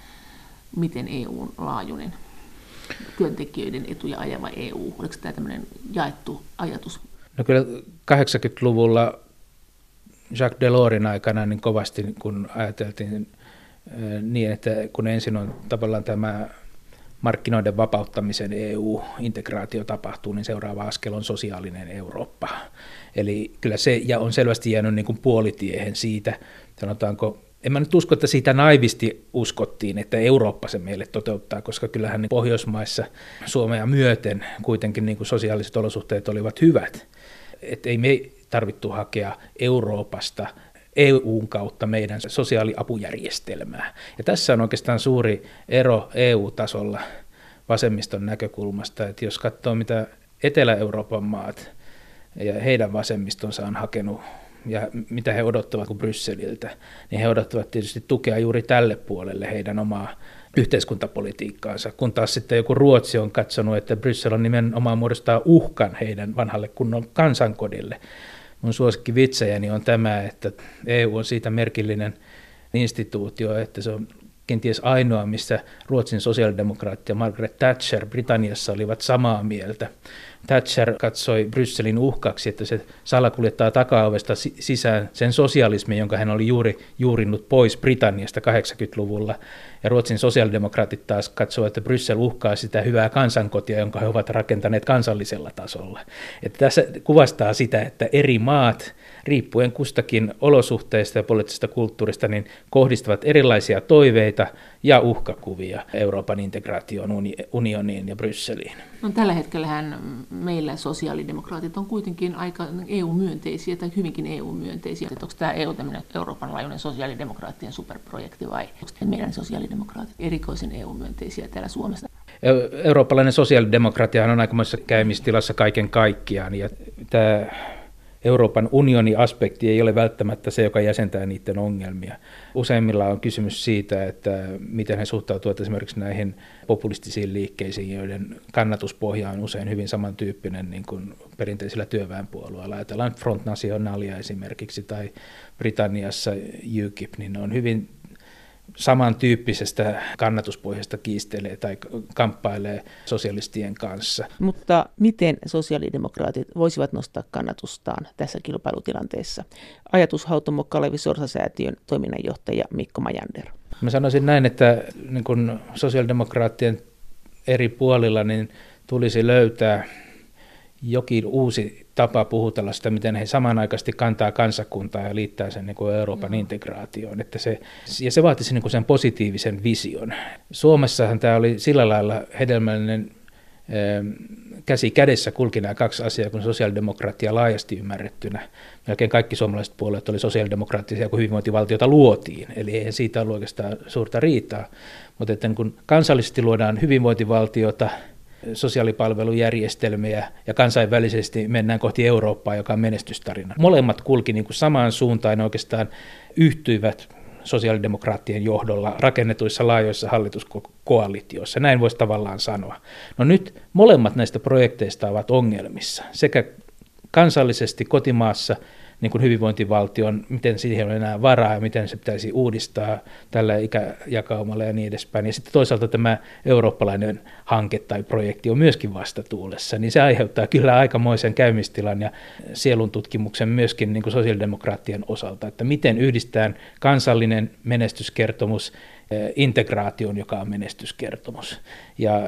miten EU on laajuinen? työntekijöiden etuja ajava EU? Oliko tämä tämmöinen jaettu ajatus? No kyllä 80-luvulla Jacques Delorsin aikana niin kovasti, kun ajateltiin niin, että kun ensin on tavallaan tämä markkinoiden vapauttamisen EU-integraatio tapahtuu, niin seuraava askel on sosiaalinen Eurooppa. Eli kyllä se ja on selvästi jäänyt niin kuin puolitiehen siitä, sanotaanko en mä nyt usko, että siitä naivisti uskottiin, että Eurooppa se meille toteuttaa, koska kyllähän niin Pohjoismaissa Suomea myöten kuitenkin niin kuin sosiaaliset olosuhteet olivat hyvät. Että ei me tarvittu hakea Euroopasta EUn kautta meidän sosiaaliapujärjestelmää. Ja tässä on oikeastaan suuri ero EU-tasolla vasemmiston näkökulmasta, että jos katsoo mitä Etelä-Euroopan maat ja heidän vasemmistonsa on hakenut ja mitä he odottavat kuin Brysseliltä, niin he odottavat tietysti tukea juuri tälle puolelle heidän omaa yhteiskuntapolitiikkaansa, kun taas sitten joku Ruotsi on katsonut, että Bryssel on nimenomaan muodostaa uhkan heidän vanhalle kunnon kansankodille. Mun suosikki vitsejäni on tämä, että EU on siitä merkillinen instituutio, että se on kenties ainoa, missä Ruotsin sosiaalidemokraatti ja Margaret Thatcher Britanniassa olivat samaa mieltä. Thatcher katsoi Brysselin uhkaksi, että se salakuljettaa takaovesta sisään sen sosialismin, jonka hän oli juuri juurinnut pois Britanniasta 80-luvulla. Ja Ruotsin sosiaalidemokraatit taas katsoivat, että Bryssel uhkaa sitä hyvää kansankotia, jonka he ovat rakentaneet kansallisella tasolla. Että tässä kuvastaa sitä, että eri maat riippuen kustakin olosuhteista ja poliittisesta kulttuurista, niin kohdistavat erilaisia toiveita ja uhkakuvia Euroopan integraation unioniin ja Brysseliin. No, tällä hetkellähän meillä sosiaalidemokraatit on kuitenkin aika EU-myönteisiä tai hyvinkin EU-myönteisiä. Että onko tämä EU tämmöinen Euroopan laajuinen sosiaalidemokraattien superprojekti vai onko meidän sosiaalidemokraatit erikoisen EU-myönteisiä täällä Suomessa? Eurooppalainen sosiaalidemokratia on aikamoisessa käymistilassa kaiken kaikkiaan ja tämä Euroopan unionin aspekti ei ole välttämättä se, joka jäsentää niiden ongelmia. Useimmilla on kysymys siitä, että miten he suhtautuvat esimerkiksi näihin populistisiin liikkeisiin, joiden kannatuspohja on usein hyvin samantyyppinen niin kuin perinteisillä työväenpuolueilla. Ajatellaan Front Nationalia esimerkiksi tai Britanniassa UKIP, niin ne on hyvin samantyyppisestä kannatuspohjasta kiistelee tai kamppailee sosialistien kanssa. Mutta miten sosiaalidemokraatit voisivat nostaa kannatustaan tässä kilpailutilanteessa? Ajatushautomo Kalevi Sorsa-säätiön toiminnanjohtaja Mikko Majander. Mä sanoisin näin, että niin kun sosiaalidemokraattien eri puolilla niin tulisi löytää jokin uusi tapa puhutella sitä, miten he samanaikaisesti kantaa kansakuntaa ja liittää sen niin kuin Euroopan mm. integraatioon. Että se, ja se vaatisi niin kuin sen positiivisen vision. Suomessahan tämä oli sillä lailla hedelmällinen käsi kädessä kulki nämä kaksi asiaa, kun sosiaalidemokratia laajasti ymmärrettynä. Melkein kaikki suomalaiset puolueet oli sosiaalidemokraattisia, kun hyvinvointivaltiota luotiin. Eli ei siitä ollut oikeastaan suurta riitaa. Mutta että kun kansallisesti luodaan hyvinvointivaltiota – sosiaalipalvelujärjestelmiä ja kansainvälisesti mennään kohti Eurooppaa, joka on menestystarina. Molemmat kulki niin kuin samaan suuntaan oikeastaan yhtyivät sosiaalidemokraattien johdolla rakennetuissa laajoissa hallituskoalitioissa. Näin voisi tavallaan sanoa. No nyt molemmat näistä projekteista ovat ongelmissa, sekä kansallisesti kotimaassa – niin kuin hyvinvointivaltion, miten siihen on enää varaa ja miten se pitäisi uudistaa tällä ikäjakaumalla ja niin edespäin. Ja sitten toisaalta tämä eurooppalainen hanke tai projekti on myöskin vastatuulessa, niin se aiheuttaa kyllä aikamoisen käymistilan ja sielun tutkimuksen myöskin niin kuin sosiaalidemokraattien osalta, että miten yhdistetään kansallinen menestyskertomus integraation, joka on menestyskertomus. Ja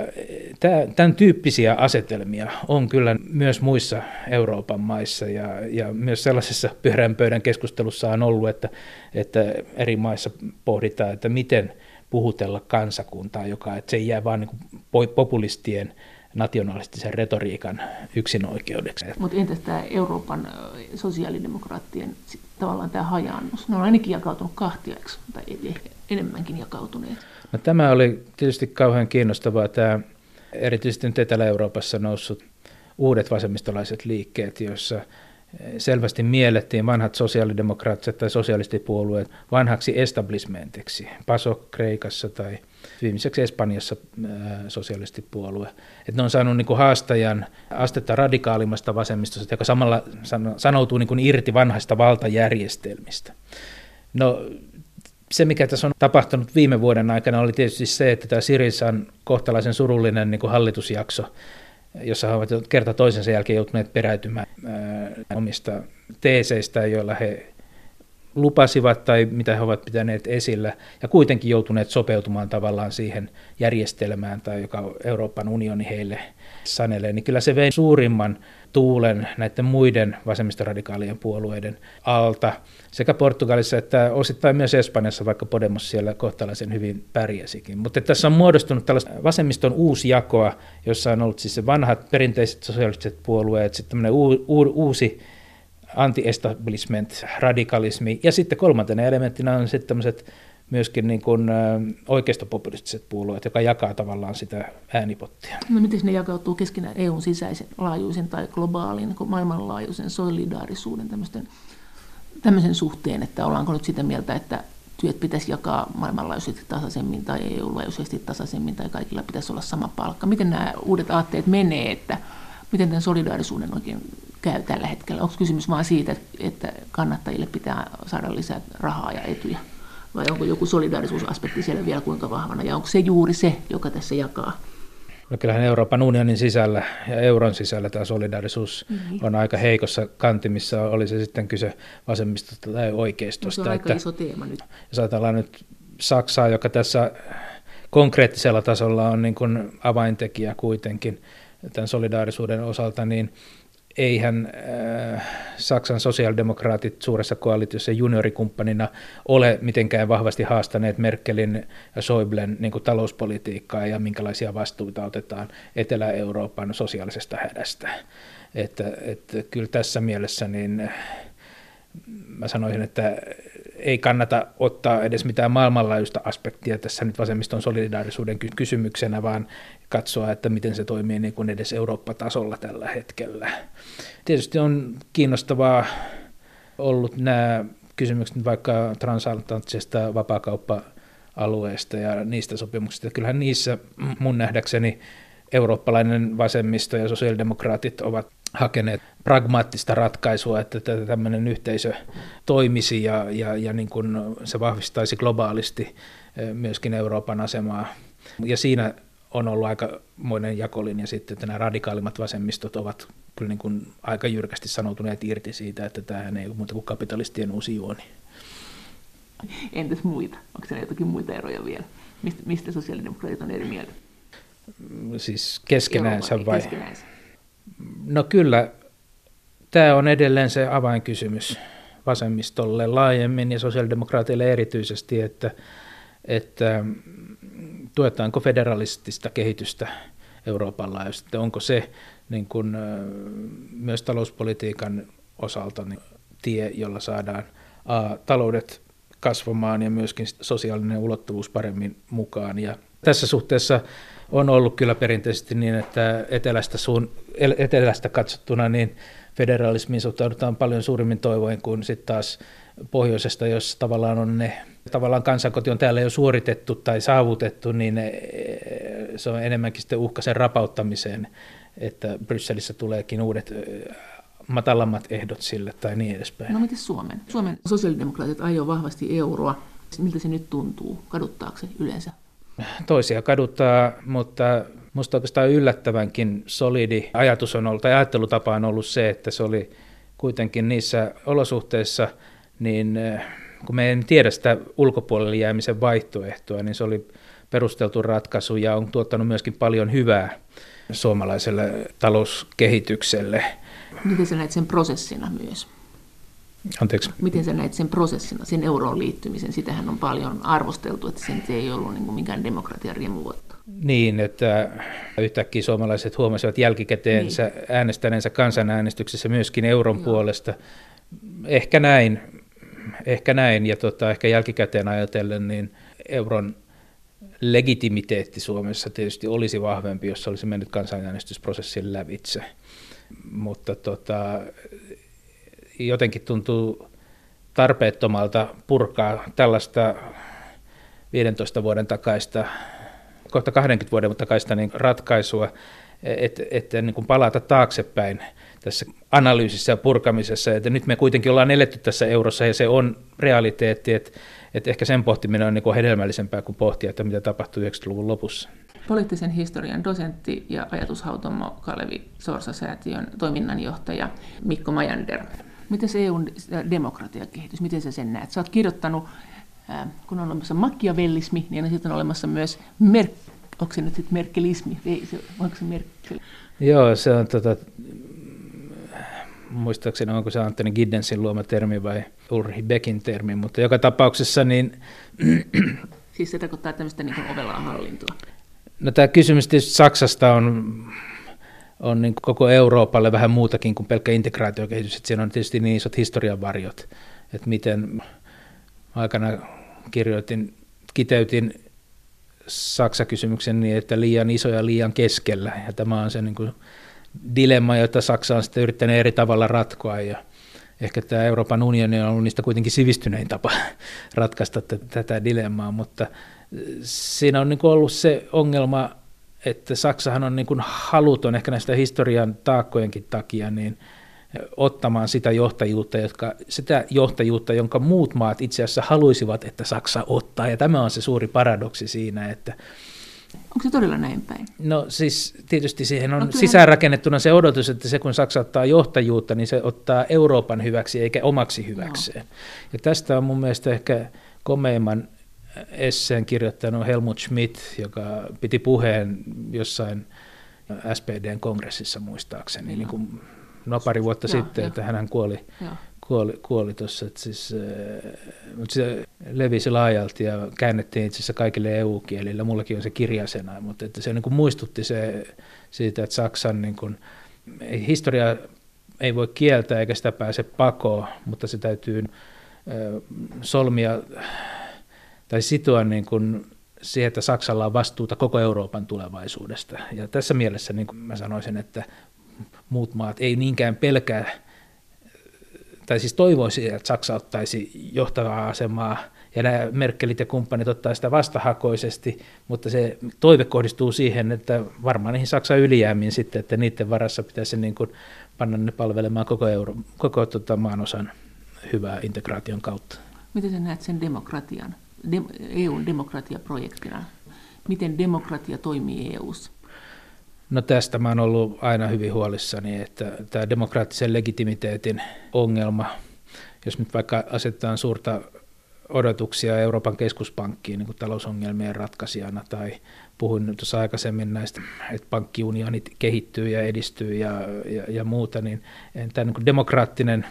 tämän tyyppisiä asetelmia on kyllä myös muissa Euroopan maissa ja, ja myös sellaisessa pyörän pöydän keskustelussa on ollut, että, että eri maissa pohditaan, että miten puhutella kansakuntaa, joka että se ei jää vain niin populistien nationalistisen retoriikan yksinoikeudeksi. Mutta entäs tämä Euroopan sosiaalidemokraattien tavallaan tämä hajannus? Ne on ainakin jakautunut kahtia, tai ehkä enemmänkin jakautuneet? No, tämä oli tietysti kauhean kiinnostavaa, tämä erityisesti nyt Etelä-Euroopassa noussut uudet vasemmistolaiset liikkeet, joissa selvästi miellettiin vanhat sosiaalidemokraattiset tai sosialistipuolueet vanhaksi establishmentiksi, PASO Kreikassa tai viimeiseksi Espanjassa sosialistipuolue. Että ne on saanut kuin haastajan astetta radikaalimmasta vasemmistosta, joka samalla sanoutuu niin kuin irti vanhaista valtajärjestelmistä. No se, mikä tässä on tapahtunut viime vuoden aikana, oli tietysti se, että tämä Sirisan kohtalaisen surullinen niin kuin hallitusjakso, jossa he ovat kerta toisensa jälkeen joutuneet peräytymään ää, omista teeseistä, joilla he lupasivat tai mitä he ovat pitäneet esillä, ja kuitenkin joutuneet sopeutumaan tavallaan siihen järjestelmään, tai joka Euroopan unioni heille sanelee, niin kyllä se vei suurimman tuulen näiden muiden vasemmistoradikaalien puolueiden alta sekä Portugalissa että osittain myös Espanjassa, vaikka Podemos siellä kohtalaisen hyvin pärjäsikin. Mutta tässä on muodostunut tällaista vasemmiston uusi jakoa, jossa on ollut siis se vanhat perinteiset sosiaaliset puolueet, sitten tämmöinen uusi anti-establishment, radikalismi, ja sitten kolmantena elementtinä on sitten tämmöiset myöskin niin kuin oikeistopopulistiset puolueet, joka jakaa tavallaan sitä äänipottia. No miten ne jakautuu keskenään EUn sisäisen laajuisen tai globaalin, niin maailmanlaajuisen solidaarisuuden tämmöisten, tämmöisen suhteen, että ollaanko nyt sitä mieltä, että työt pitäisi jakaa maailmanlaajuisesti tasaisemmin tai EU-laajuisesti tasaisemmin tai kaikilla pitäisi olla sama palkka. Miten nämä uudet aatteet menee, että miten tämän solidaarisuuden oikein käy tällä hetkellä? Onko kysymys vain siitä, että kannattajille pitää saada lisää rahaa ja etuja? Vai onko joku solidaarisuusaspekti siellä vielä kuinka vahvana, ja onko se juuri se, joka tässä jakaa? No kyllähän Euroopan unionin sisällä ja euron sisällä tämä solidaarisuus mm-hmm. on aika heikossa kantimissa, oli se sitten kyse vasemmistosta tai oikeistosta. No se on aika iso teema nyt. Jos ajatellaan nyt Saksaa, joka tässä konkreettisella tasolla on niin kuin avaintekijä kuitenkin tämän solidaarisuuden osalta, niin eihän äh, Saksan sosiaalidemokraatit suuressa koalitiossa juniorikumppanina ole mitenkään vahvasti haastaneet Merkelin ja Schäublen niin talouspolitiikkaa ja minkälaisia vastuuta otetaan Etelä-Euroopan sosiaalisesta hädästä. Että, että kyllä tässä mielessä niin mä sanoisin, että ei kannata ottaa edes mitään maailmanlaajuista aspektia tässä nyt vasemmiston solidaarisuuden kysymyksenä, vaan katsoa, että miten se toimii niin kuin edes Eurooppa-tasolla tällä hetkellä. Tietysti on kiinnostavaa ollut nämä kysymykset vaikka transatlanttisesta vapaakauppa-alueesta ja niistä sopimuksista. Kyllähän niissä mun nähdäkseni eurooppalainen vasemmisto ja sosiaalidemokraatit ovat hakeneet pragmaattista ratkaisua, että tämmöinen yhteisö toimisi ja, ja, ja niin kuin se vahvistaisi globaalisti eh, myöskin Euroopan asemaa. Ja siinä on ollut aikamoinen jakolinja sitten, että nämä radikaalimmat vasemmistot ovat kyllä niin kuin aika jyrkästi sanoutuneet irti siitä, että tämähän ei ole muuta kuin kapitalistien uusi juoni. Entäs muita? Onko siellä jotakin muita eroja vielä? Mistä, mistä sosiaalidemokraatit on eri mieltä? Siis keskenäänsä vai? Keskenäänsä. No kyllä, tämä on edelleen se avainkysymys vasemmistolle laajemmin ja sosiaalidemokraateille erityisesti, että, että tuetaanko federalistista kehitystä Euroopan laajuisesti, onko se niin kuin, myös talouspolitiikan osalta niin tie, jolla saadaan a, taloudet kasvamaan ja myöskin sosiaalinen ulottuvuus paremmin mukaan. Ja tässä suhteessa on ollut kyllä perinteisesti niin, että etelästä, suun, etelästä katsottuna niin federalismiin suhtaudutaan paljon suurimmin toivoin kuin sitten taas pohjoisesta, jos tavallaan on ne tavallaan kansankoti on täällä jo suoritettu tai saavutettu, niin se on enemmänkin sitten uhka sen rapauttamiseen, että Brysselissä tuleekin uudet matalammat ehdot sille tai niin edespäin. No miten Suomen? Suomen sosiaalidemokraatit ajoi vahvasti euroa. Miltä se nyt tuntuu? Kaduttaako se yleensä? Toisia kaduttaa, mutta minusta oikeastaan yllättävänkin solidi ajatus on ollut, tai ajattelutapa on ollut se, että se oli kuitenkin niissä olosuhteissa, niin eh, kun me en tiedä sitä ulkopuolelle jäämisen vaihtoehtoa, niin se oli perusteltu ratkaisu ja on tuottanut myöskin paljon hyvää suomalaiselle talouskehitykselle. Miten sä näet sen prosessina myös? Anteeksi. Miten sä näet sen prosessina, sen euroon liittymisen? Sitähän on paljon arvosteltu, että se ei ollut niin kuin mikään demokratian riemuvuotta. Niin, että yhtäkkiä suomalaiset huomasivat jälkikäteen niin. äänestäneensä kansanäänestyksessä myöskin euron Joo. puolesta. Ehkä näin, ehkä näin, ja tota, ehkä jälkikäteen ajatellen, niin euron legitimiteetti Suomessa tietysti olisi vahvempi, jos se olisi mennyt kansanäänestysprosessin lävitse. Mutta tota, jotenkin tuntuu tarpeettomalta purkaa tällaista 15 vuoden takaista, kohta 20 vuoden takaista niin ratkaisua, että et, niin palata taaksepäin tässä analyysissä ja purkamisessa, että nyt me kuitenkin ollaan eletty tässä eurossa ja se on realiteetti, että, että ehkä sen pohtiminen on niin hedelmällisempää kuin pohtia, että mitä tapahtui 90-luvun lopussa. Poliittisen historian dosentti ja ajatushautomo Kalevi Sorsa-säätiön toiminnanjohtaja Mikko Majander. Miten se EUn demokratiakehitys, miten sä sen näet? Sä oot kirjoittanut, kun on olemassa makiavellismi, niin on sitten olemassa myös mer- onko se nyt sitten merkelismi? Ei, se, onko se merkel? Joo, se on tota, muistaakseni onko se Antoni Giddensin luoma termi vai Ulrich Beckin termi, mutta joka tapauksessa niin... [clears throat] siis se tarkoittaa tämmöistä niin kuin ovelaa hallintoa. No tämä kysymys tietysti Saksasta on, on niin koko Euroopalle vähän muutakin kuin pelkkä integraatiokehitys, että siinä on tietysti niin isot historian varjot, että miten aikana kirjoitin, kiteytin Saksa-kysymyksen niin, että liian iso ja liian keskellä, ja tämä on se niin kuin dilemma, jota Saksa on sitten yrittänyt eri tavalla ratkoa ja ehkä tämä Euroopan unioni on ollut niistä kuitenkin sivistynein tapa [laughs] ratkaista t- tätä dilemmaa, mutta äh, siinä on niin ollut se ongelma, että Saksahan on niin haluton ehkä näistä historian taakkojenkin takia niin äh, ottamaan sitä johtajuutta, jotka, sitä johtajuutta, jonka muut maat itse asiassa haluaisivat, että Saksa ottaa. Ja tämä on se suuri paradoksi siinä, että Onko se todella näin päin? No siis tietysti siihen on no, sisäänrakennettuna se odotus, että se kun Saksa ottaa johtajuutta, niin se ottaa Euroopan hyväksi eikä omaksi hyväkseen. No. Ja tästä on mun mielestä ehkä komeimman esseen kirjoittanut Helmut Schmidt, joka piti puheen jossain SPDn kongressissa muistaakseni, no. niin kuin no pari vuotta Joo, sitten, jo. että hän kuoli Joo kuoli, kuoli tuossa, siis, äh, mutta se levisi laajalti ja käännettiin itse asiassa kaikille EU-kielillä. Mullakin on se kirjasena, mutta että se niin kuin muistutti se, siitä, että Saksan niin kuin, historia ei voi kieltää eikä sitä pääse pakoon, mutta se täytyy äh, solmia tai sitoa niin kuin siihen, että Saksalla on vastuuta koko Euroopan tulevaisuudesta. Ja tässä mielessä niin kuin mä sanoisin, että muut maat ei niinkään pelkää tai siis toivoisi, että Saksa ottaisi johtavaa asemaa ja nämä Merkelit ja kumppanit ottaa sitä vastahakoisesti, mutta se toive kohdistuu siihen, että varmaan niihin Saksan ylijäämiin sitten, että niiden varassa pitäisi niin kuin panna ne palvelemaan koko, euro, koko tota maanosan hyvää integraation kautta. Miten sä näet sen demokratian, de, EUn demokratiaprojektina? Miten demokratia toimii EUssa? No tästä mä oon ollut aina hyvin huolissani, että tämä demokraattisen legitimiteetin ongelma, jos nyt vaikka asetetaan suurta odotuksia Euroopan keskuspankkiin niin kuin talousongelmien ratkaisijana tai puhuin tuossa aikaisemmin näistä, että pankkiunionit kehittyy ja edistyy ja, ja, ja muuta, niin tämä niin demokraattinen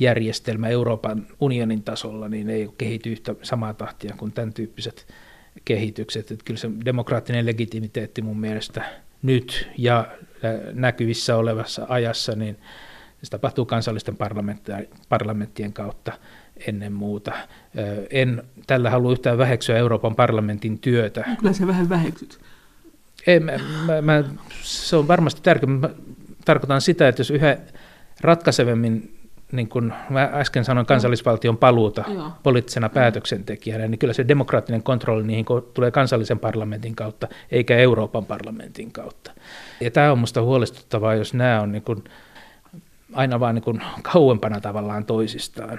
järjestelmä Euroopan unionin tasolla niin ei kehity yhtä samaa tahtia kuin tämän tyyppiset kehitykset. Että kyllä se demokraattinen legitimiteetti mun mielestä nyt ja näkyvissä olevassa ajassa, niin se tapahtuu kansallisten parlamenttien kautta ennen muuta. En tällä halua yhtään väheksyä Euroopan parlamentin työtä. Kyllä se vähän väheksyt. Ei, mä, mä, mä, se on varmasti tärkeää. Mä tarkoitan sitä, että jos yhä ratkaisevemmin niin kuin mä äsken sanoin kansallisvaltion paluuta Joo. poliittisena päätöksentekijänä, niin kyllä se demokraattinen kontrolli niihin tulee kansallisen parlamentin kautta, eikä Euroopan parlamentin kautta. Ja tämä on minusta huolestuttavaa, jos nämä on niin kuin aina vaan niin kuin kauempana tavallaan toisistaan.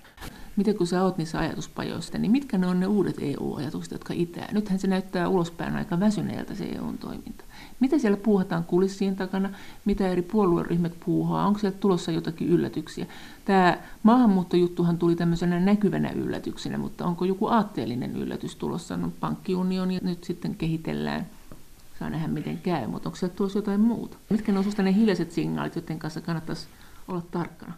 Miten kun sä oot niissä ajatuspajoissa, niin mitkä ne on ne uudet EU-ajatukset, jotka itää? Nythän se näyttää ulospäin aika väsyneeltä se EUn toiminta. Mitä siellä puuhataan kulissien takana, mitä eri puolueryhmät puuhaa, onko sieltä tulossa jotakin yllätyksiä. Tämä maahanmuuttojuttuhan tuli tämmöisenä näkyvänä yllätyksenä, mutta onko joku aatteellinen yllätys tulossa? No, pankkiunioni nyt sitten kehitellään. Saa nähdä miten käy, mutta onko sieltä tulossa jotain muuta? Mitkä ne on ne hiljaiset signaalit, joiden kanssa kannattaisi olla tarkkana?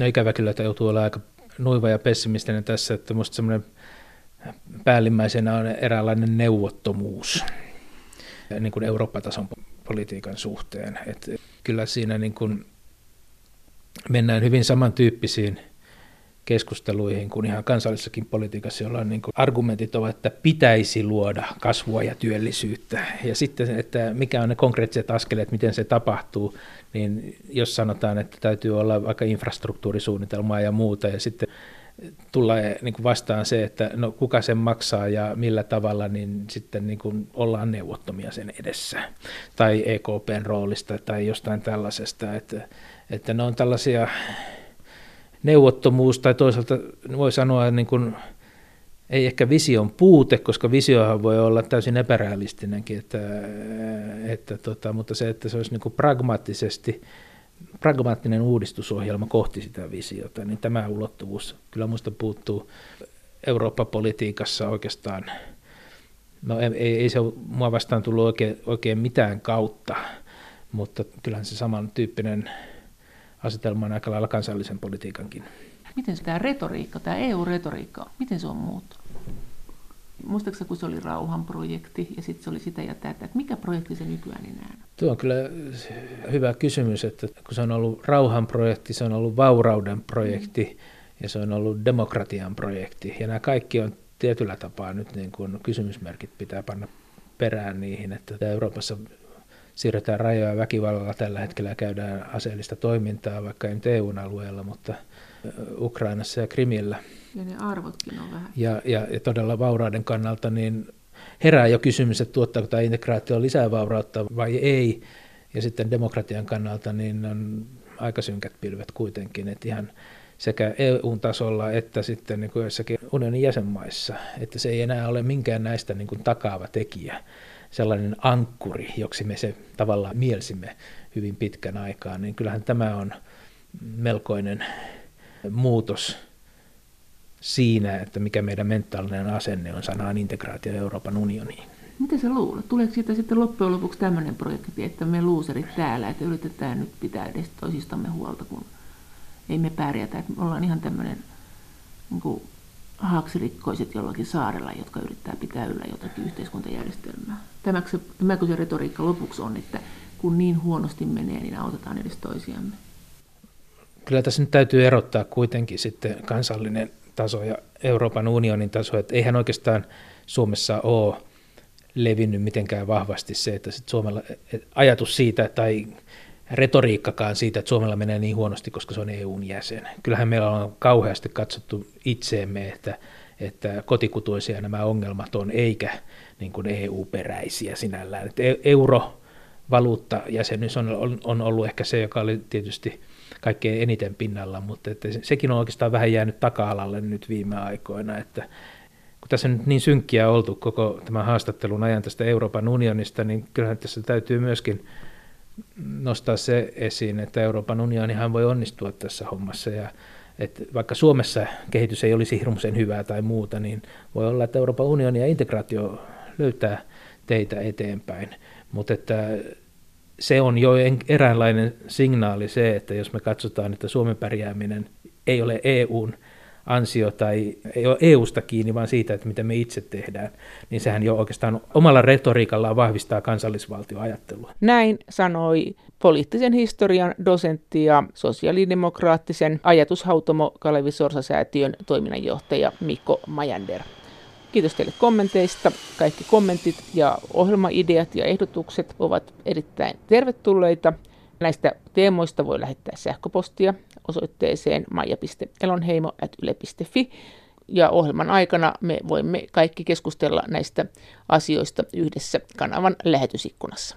No ikävä kyllä, että joutuu olla aika nuiva ja pessimistinen tässä, että minusta semmoinen päällimmäisenä on eräänlainen neuvottomuus niin kuin Eurooppa-tason politiikan suhteen. Et kyllä siinä niin kuin mennään hyvin samantyyppisiin keskusteluihin kuin ihan kansallisessakin politiikassa, jolla niin argumentit ovat, että pitäisi luoda kasvua ja työllisyyttä. Ja sitten, että mikä on ne konkreettiset askeleet, miten se tapahtuu, niin jos sanotaan, että täytyy olla vaikka infrastruktuurisuunnitelmaa ja muuta, ja sitten tulee niin kuin vastaan se, että no kuka sen maksaa ja millä tavalla, niin sitten niin kuin ollaan neuvottomia sen edessä. Tai EKPn roolista tai jostain tällaisesta, että, että ne on tällaisia neuvottomuus tai toisaalta voi sanoa niin kuin, ei ehkä vision puute, koska visiohan voi olla täysin epärealistinenkin, että, että tota, mutta se, että se olisi niin kuin pragmaattisesti pragmaattinen uudistusohjelma kohti sitä visiota, niin tämä ulottuvuus kyllä minusta puuttuu Eurooppa-politiikassa oikeastaan. No ei, ei se mua vastaan tullut oikein, oikein mitään kautta, mutta kyllähän se samantyyppinen asetelma on aika lailla kansallisen politiikankin. Miten tämä retoriikka, tämä EU-retoriikka, miten se on muuttunut? Muistaakseni, kun se oli rauhanprojekti ja sitten se oli sitä ja tätä, että mikä projekti se nykyään enää on? Tuo on kyllä hyvä kysymys, että kun se on ollut rauhanprojekti, se on ollut vaurauden projekti mm. ja se on ollut demokratian projekti. Ja nämä kaikki on tietyllä tapaa nyt niin kuin kysymysmerkit pitää panna perään niihin, että Euroopassa siirretään rajoja väkivallalla tällä hetkellä käydään aseellista toimintaa, vaikka ei nyt EU-alueella, mutta Ukrainassa ja Krimillä. Ja ne arvotkin on vähän. Ja, ja, ja todella vaurauden kannalta niin herää jo kysymys, että tuottaako tämä integraatio lisää vaurautta vai ei. Ja sitten demokratian kannalta niin on aika synkät pilvet kuitenkin, että ihan sekä EU-tasolla että sitten niin kuin joissakin unionin jäsenmaissa, että se ei enää ole minkään näistä niin kuin takaava tekijä, sellainen ankkuri, joksi me se tavallaan mielsimme hyvin pitkän aikaa, niin kyllähän tämä on melkoinen muutos siinä, että mikä meidän mentaalinen asenne on sanaan integraatio Euroopan unioniin. Mitä sä luulet? Tuleeko siitä sitten loppujen lopuksi tämmöinen projekti, että me luuserit täällä, että yritetään nyt pitää edes toisistamme huolta, kun ei me pärjätä, että me ollaan ihan tämmöinen niin haaksirikkoiset jollakin saarella, jotka yrittää pitää yllä jotakin yhteiskuntajärjestelmää. Tämäkö se, tämäkö se retoriikka lopuksi on, että kun niin huonosti menee, niin autetaan edes toisiamme? Kyllä tässä nyt täytyy erottaa kuitenkin sitten kansallinen taso ja Euroopan unionin taso, että eihän oikeastaan Suomessa ole levinnyt mitenkään vahvasti se, että sit Suomella, ajatus siitä tai retoriikkakaan siitä, että Suomella menee niin huonosti, koska se on EUn jäsen. Kyllähän meillä on kauheasti katsottu itseemme, että, että kotikutuisia nämä ongelmat on, eikä niin kuin EU-peräisiä sinällään. Että e-, euro valuuttajäsenyys on, on ollut ehkä se, joka oli tietysti kaikkein eniten pinnalla, mutta että sekin on oikeastaan vähän jäänyt taka-alalle nyt viime aikoina, että kun tässä nyt niin synkkiä oltu koko tämän haastattelun ajan tästä Euroopan unionista, niin kyllähän tässä täytyy myöskin nostaa se esiin, että Euroopan unionihan voi onnistua tässä hommassa ja että vaikka Suomessa kehitys ei olisi hirmuisen hyvää tai muuta, niin voi olla, että Euroopan unioni ja integraatio löytää teitä eteenpäin. Mutta että se on jo eräänlainen signaali se, että jos me katsotaan, että Suomen pärjääminen ei ole EUn ansio tai ei ole EUsta kiinni, vaan siitä, että mitä me itse tehdään, niin sehän jo oikeastaan omalla retoriikallaan vahvistaa kansallisvaltioajattelua. Näin sanoi poliittisen historian dosentti ja sosiaalidemokraattisen ajatushautomo Kalevi Sorsa-säätiön toiminnanjohtaja Mikko Majander. Kiitos teille kommenteista. Kaikki kommentit ja ohjelmaideat ja ehdotukset ovat erittäin tervetulleita. Näistä teemoista voi lähettää sähköpostia osoitteeseen maija.elonheimo.yle.fi. Ja ohjelman aikana me voimme kaikki keskustella näistä asioista yhdessä kanavan lähetysikkunassa.